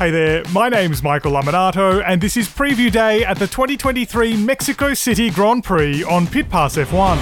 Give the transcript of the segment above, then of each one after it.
Hey there, my name's Michael Lamonato, and this is preview day at the 2023 Mexico City Grand Prix on Pit Pass F1.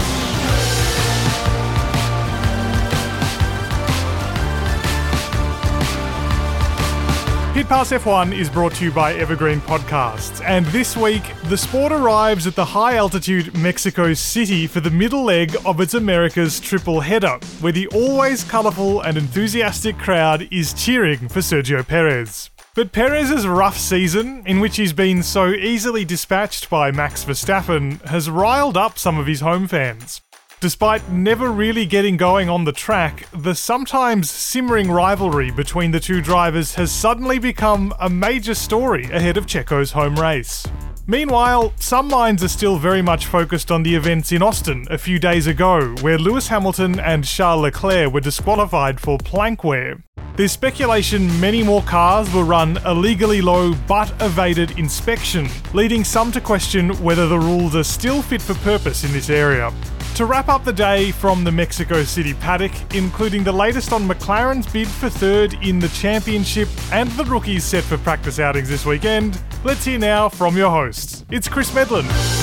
Pit Pass F1 is brought to you by Evergreen Podcasts, and this week, the sport arrives at the high altitude Mexico City for the middle leg of its America's triple header, where the always colourful and enthusiastic crowd is cheering for Sergio Perez. But Perez's rough season, in which he's been so easily dispatched by Max Verstappen, has riled up some of his home fans. Despite never really getting going on the track, the sometimes simmering rivalry between the two drivers has suddenly become a major story ahead of Checo's home race. Meanwhile, some minds are still very much focused on the events in Austin a few days ago, where Lewis Hamilton and Charles Leclerc were disqualified for plank wear. There's speculation many more cars will run illegally low but evaded inspection, leading some to question whether the rules are still fit for purpose in this area. To wrap up the day from the Mexico City paddock, including the latest on McLaren's bid for third in the championship and the rookies set for practice outings this weekend, let's hear now from your hosts. It's Chris Medland.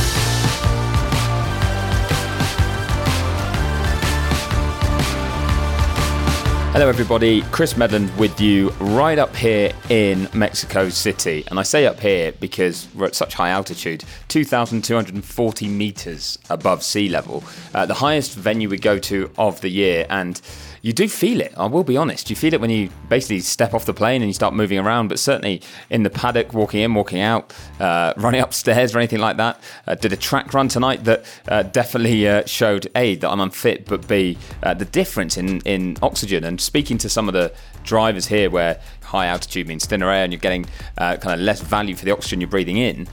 Hello, everybody. Chris Medland with you right up here in Mexico City. And I say up here because we're at such high altitude 2,240 meters above sea level, uh, the highest venue we go to of the year. And you do feel it. I will be honest. You feel it when you basically step off the plane and you start moving around. But certainly in the paddock, walking in, walking out, uh, running upstairs or anything like that. Uh, did a track run tonight that uh, definitely uh, showed a that I'm unfit, but b uh, the difference in in oxygen. And speaking to some of the drivers here, where high altitude means thinner air and you're getting uh, kind of less value for the oxygen you're breathing in.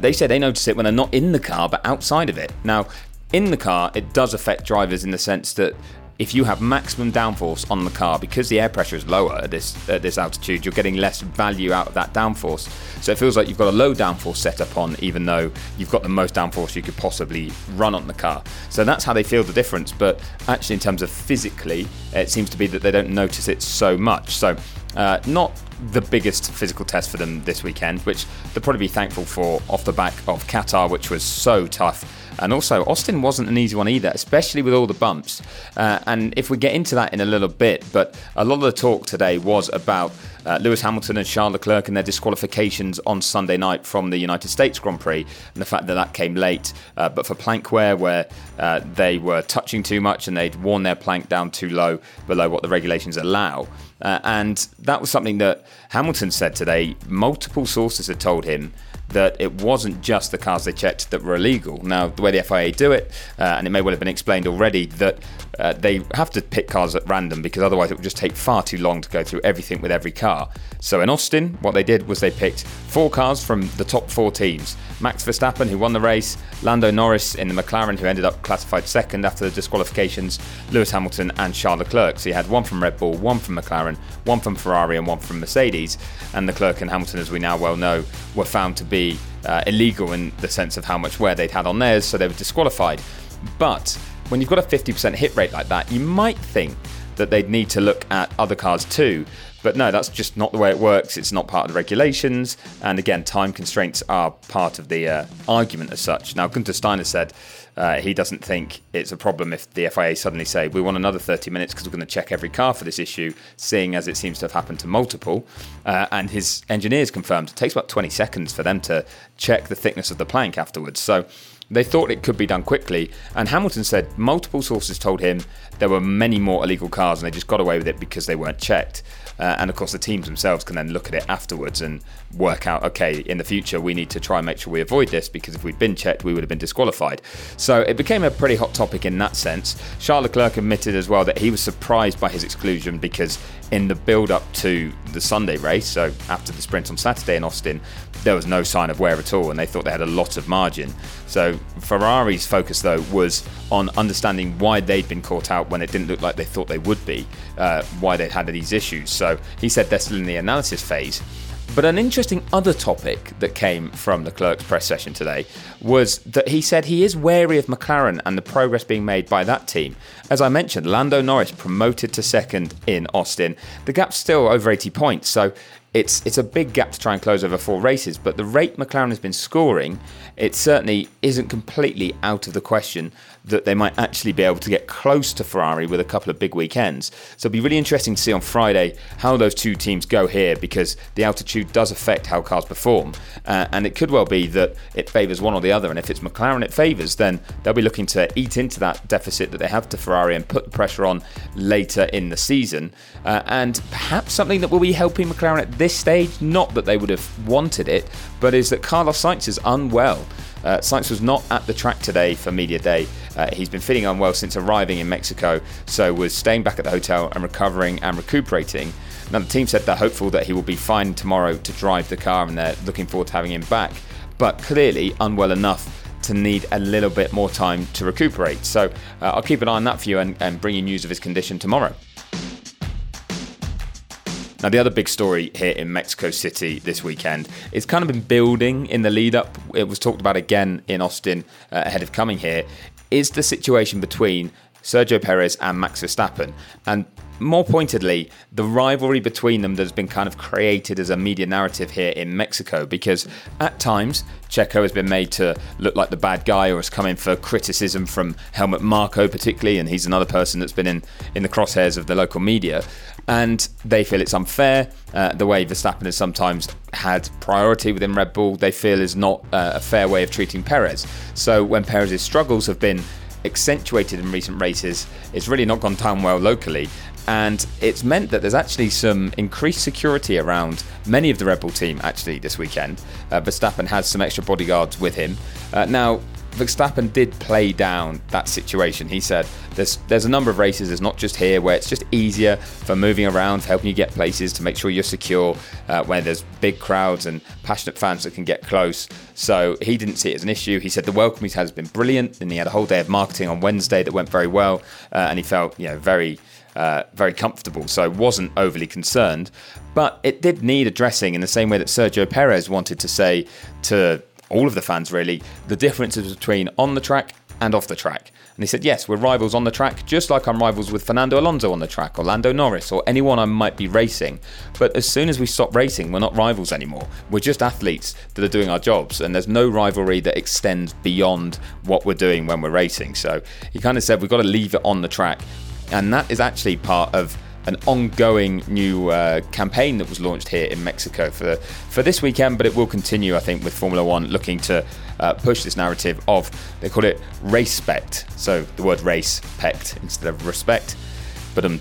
they say they notice it when they're not in the car, but outside of it. Now, in the car, it does affect drivers in the sense that if you have maximum downforce on the car because the air pressure is lower at this at this altitude you're getting less value out of that downforce. So it feels like you've got a low downforce setup on even though you've got the most downforce you could possibly run on the car. So that's how they feel the difference but actually in terms of physically it seems to be that they don't notice it so much. So uh, not the biggest physical test for them this weekend, which they'll probably be thankful for off the back of Qatar, which was so tough and also, Austin wasn't an easy one either, especially with all the bumps. Uh, and if we get into that in a little bit, but a lot of the talk today was about uh, Lewis Hamilton and Charles Leclerc and their disqualifications on Sunday night from the United States Grand Prix, and the fact that that came late. Uh, but for plank wear, where uh, they were touching too much and they'd worn their plank down too low, below what the regulations allow. Uh, and that was something that Hamilton said today. Multiple sources had told him that it wasn't just the cars they checked that were illegal. Now, the way the FIA do it, uh, and it may well have been explained already, that uh, they have to pick cars at random because otherwise it would just take far too long to go through everything with every car. So in Austin, what they did was they picked four cars from the top four teams Max Verstappen, who won the race, Lando Norris in the McLaren, who ended up classified second after the disqualifications, Lewis Hamilton, and Charles Leclerc. So you had one from Red Bull, one from McLaren, one from Ferrari, and one from Mercedes. And the Leclerc and Hamilton, as we now well know, were found to be uh, illegal in the sense of how much wear they'd had on theirs, so they were disqualified. But when you've got a 50% hit rate like that, you might think that they'd need to look at other cars too. But no, that's just not the way it works. It's not part of the regulations. And again, time constraints are part of the uh, argument as such. Now, Gunter Steiner said uh, he doesn't think it's a problem if the FIA suddenly say, we want another 30 minutes because we're going to check every car for this issue, seeing as it seems to have happened to multiple. Uh, and his engineers confirmed it takes about 20 seconds for them to check the thickness of the plank afterwards. So they thought it could be done quickly, and Hamilton said multiple sources told him there were many more illegal cars and they just got away with it because they weren't checked. Uh, and of course, the teams themselves can then look at it afterwards and work out okay, in the future, we need to try and make sure we avoid this because if we'd been checked, we would have been disqualified. So it became a pretty hot topic in that sense. Charles Leclerc admitted as well that he was surprised by his exclusion because in the build up to the Sunday race, so after the sprint on Saturday in Austin, there was no sign of wear at all, and they thought they had a lot of margin. So Ferrari's focus, though, was on understanding why they'd been caught out when it didn't look like they thought they would be, uh, why they'd had these issues. So he said they're still in the analysis phase. But an interesting other topic that came from the Leclerc's press session today was that he said he is wary of McLaren and the progress being made by that team. As I mentioned, Lando Norris promoted to second in Austin. The gap's still over 80 points, so it's it's a big gap to try and close over four races. But the rate McLaren has been scoring, it certainly isn't completely out of the question that they might actually be able to get close to Ferrari with a couple of big weekends. So it'll be really interesting to see on Friday how those two teams go here because the altitude does affect how cars perform. Uh, and it could well be that it favours one or the other. And if it's McLaren it favours, then they'll be looking to eat into that deficit that they have to Ferrari and put the pressure on later in the season. Uh, and perhaps something that will be helping McLaren at this stage, not that they would have wanted it, but is that Carlos Sainz is unwell. Uh, Sainz was not at the track today for media day. Uh, he's been feeling unwell since arriving in Mexico, so was staying back at the hotel and recovering and recuperating. Now, the team said they're hopeful that he will be fine tomorrow to drive the car and they're looking forward to having him back, but clearly unwell enough to need a little bit more time to recuperate. So uh, I'll keep an eye on that for you and, and bring you news of his condition tomorrow. Now, the other big story here in Mexico City this weekend, it's kind of been building in the lead up. It was talked about again in Austin uh, ahead of coming here, is the situation between Sergio Perez and Max Verstappen. And more pointedly, the rivalry between them that's been kind of created as a media narrative here in Mexico because at times Checo has been made to look like the bad guy or has come in for criticism from Helmut Marko particularly and he's another person that's been in, in the crosshairs of the local media and they feel it's unfair. Uh, the way Verstappen has sometimes had priority within Red Bull, they feel is not uh, a fair way of treating Perez. So when Perez's struggles have been accentuated in recent races, it's really not gone down well locally and it's meant that there's actually some increased security around many of the Red Bull team actually this weekend. Uh, Verstappen has some extra bodyguards with him. Uh, now, Verstappen did play down that situation. He said there's there's a number of races, it's not just here, where it's just easier for moving around, for helping you get places to make sure you're secure, uh, where there's big crowds and passionate fans that can get close. So he didn't see it as an issue. He said the welcome he's had has been brilliant, and he had a whole day of marketing on Wednesday that went very well, uh, and he felt you know very uh, very comfortable, so wasn't overly concerned. But it did need addressing in the same way that Sergio Perez wanted to say to all of the fans, really, the differences between on the track and off the track. And he said, Yes, we're rivals on the track, just like I'm rivals with Fernando Alonso on the track, or Lando Norris, or anyone I might be racing. But as soon as we stop racing, we're not rivals anymore. We're just athletes that are doing our jobs, and there's no rivalry that extends beyond what we're doing when we're racing. So he kind of said, We've got to leave it on the track and that is actually part of an ongoing new uh, campaign that was launched here in Mexico for for this weekend, but it will continue, I think, with Formula One looking to uh, push this narrative of they call it race-spect, so the word race pect instead of respect, but um.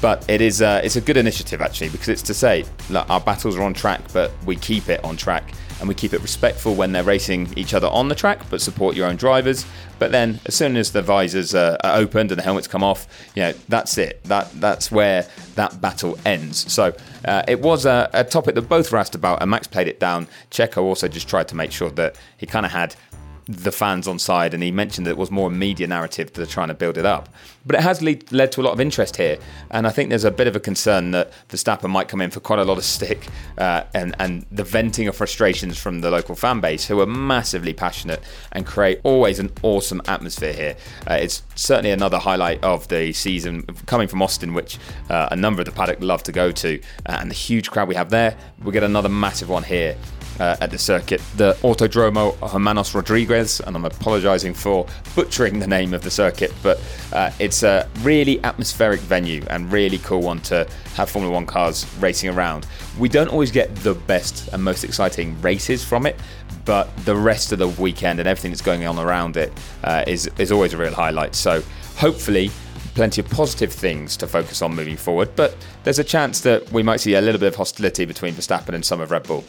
But it is uh, it's a good initiative actually because it's to say look, our battles are on track, but we keep it on track and we keep it respectful when they're racing each other on the track, but support your own drivers. But then, as soon as the visors are, are opened and the helmets come off, you know that's it. That that's where that battle ends. So uh, it was a, a topic that both were asked about, and Max played it down. Checo also just tried to make sure that he kind of had the fans on side, and he mentioned that it was more a media narrative that they're trying to build it up. But it has lead, led to a lot of interest here, and I think there's a bit of a concern that Verstappen might come in for quite a lot of stick uh, and and the venting of frustrations from the local fan base, who are massively passionate and create always an awesome atmosphere here. Uh, it's certainly another highlight of the season coming from Austin, which uh, a number of the paddock love to go to, uh, and the huge crowd we have there. We get another massive one here uh, at the circuit, the Autodromo Hermanos Rodriguez, and I'm apologising for butchering the name of the circuit, but uh, it's a really atmospheric venue and really cool one to have Formula One cars racing around. We don't always get the best and most exciting races from it, but the rest of the weekend and everything that's going on around it uh, is is always a real highlight. So hopefully plenty of positive things to focus on moving forward, but there's a chance that we might see a little bit of hostility between Verstappen and some of Red Bull.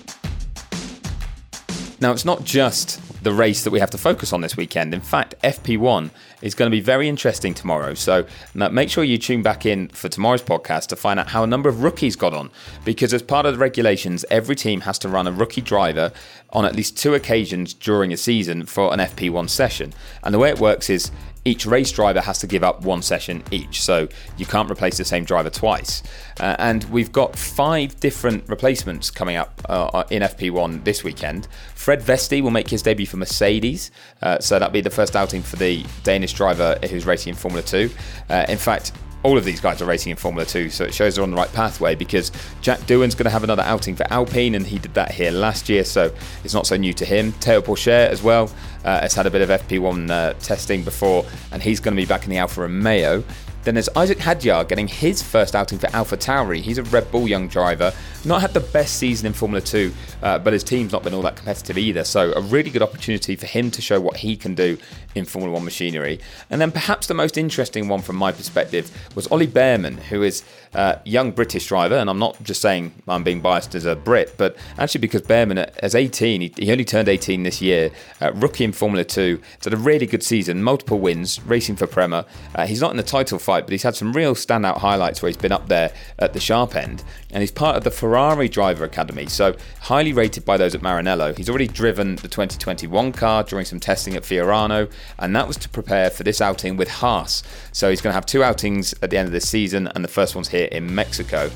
Now, it's not just the race that we have to focus on this weekend. In fact, FP1 is going to be very interesting tomorrow. So make sure you tune back in for tomorrow's podcast to find out how a number of rookies got on. Because as part of the regulations, every team has to run a rookie driver on at least two occasions during a season for an FP1 session. And the way it works is each race driver has to give up one session each, so you can't replace the same driver twice. Uh, and we've got five different replacements coming up uh, in FP1 this weekend. Fred Vesti will make his debut for Mercedes, uh, so that'll be the first outing for the Danish driver who's racing in Formula 2. Uh, in fact, all of these guys are racing in Formula 2, so it shows they're on the right pathway because Jack Doohan's going to have another outing for Alpine, and he did that here last year, so it's not so new to him. Theo Pourchaire as well uh, has had a bit of FP1 uh, testing before, and he's going to be back in the Alfa Romeo. Then there's Isack Hadjar getting his first outing for Alpha Tauri. He's a Red Bull young driver, not had the best season in Formula 2, uh, but his team's not been all that competitive either. So, a really good opportunity for him to show what he can do in Formula 1 machinery. And then, perhaps the most interesting one from my perspective was Ollie Bearman, who is a young British driver. And I'm not just saying I'm being biased as a Brit, but actually because Bearman, as 18, he, only turned 18 this year, uh, rookie in Formula 2, he's had a really good season, multiple wins, racing for Prema. Uh, he's not in the title fight, but he's had some real standout highlights where he's been up there at the sharp end. And he's part of the Ferrari Driver Academy, so highly rated by those at Maranello. He's already driven the 2021 car during some testing at Fiorano, and that was to prepare for this outing with Haas. So he's going to have two outings at the end of this season, and the first one's here in Mexico.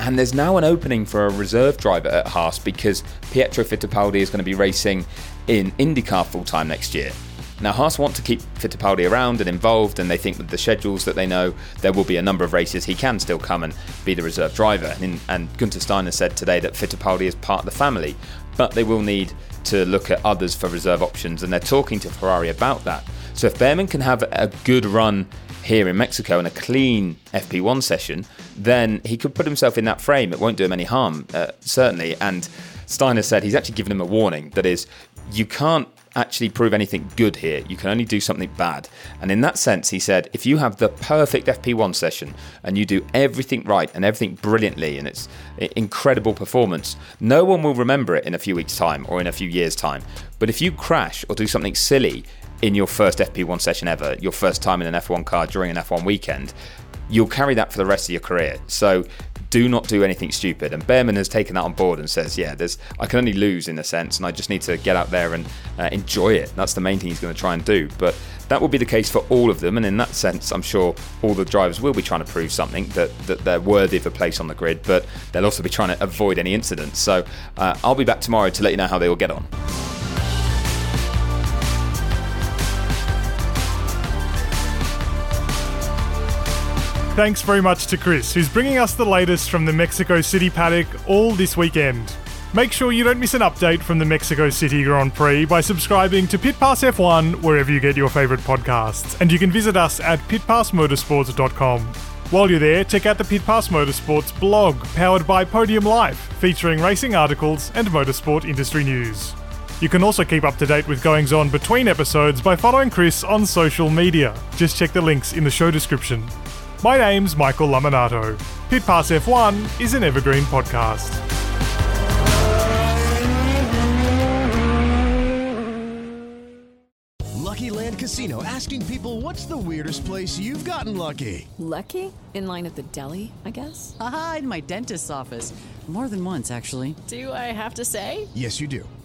And there's now an opening for a reserve driver at Haas because Pietro Fittipaldi is going to be racing in IndyCar full time next year. Now, Haas want to keep Fittipaldi around and involved, and they think with the schedules that they know, there will be a number of races he can still come and be the reserve driver. And, and Gunther Steiner said today that Fittipaldi is part of the family, but they will need to look at others for reserve options, and they're talking to Ferrari about that. So if Bearman can have a good run here in Mexico and a clean FP1 session, then he could put himself in that frame. It won't do him any harm, uh, certainly. And Steiner said he's actually given him a warning that is, you can't actually prove anything good here. You can only do something bad. And in that sense, he said, if you have the perfect FP1 session and you do everything right and everything brilliantly and it's incredible performance, no one will remember it in a few weeks' time or in a few years' time. But if you crash or do something silly in your first FP1 session ever, your first time in an F1 car during an F1 weekend, you'll carry that for the rest of your career. So do not do anything stupid. And Bearman has taken that on board and says, yeah, there's I can only lose in a sense, and I just need to get out there and uh, enjoy it. That's the main thing he's going to try and do. But that will be the case for all of them, and in that sense, I'm sure all the drivers will be trying to prove something that that they're worthy of a place on the grid, but they'll also be trying to avoid any incidents. So uh, I'll be back tomorrow to let you know how they all get on. Thanks very much to Chris, who's bringing us the latest from the Mexico City paddock all this weekend. Make sure you don't miss an update from the Mexico City Grand Prix by subscribing to Pit Pass F1 wherever you get your favourite podcasts, and you can visit us at pitpassmotorsports.com. While you're there, check out the Pit Pass Motorsports blog, powered by Podium Life, featuring racing articles and motorsport industry news. You can also keep up to date with goings on between episodes by following Chris on social media. Just check the links in the show description. My name's Michael Lamonato. Pit Pass F1 is an evergreen podcast. Lucky Land Casino asking people what's the weirdest place you've gotten lucky? Lucky? In line at the deli, I guess? Aha, in my dentist's office. More than once, actually. Do I have to say? Yes, you do.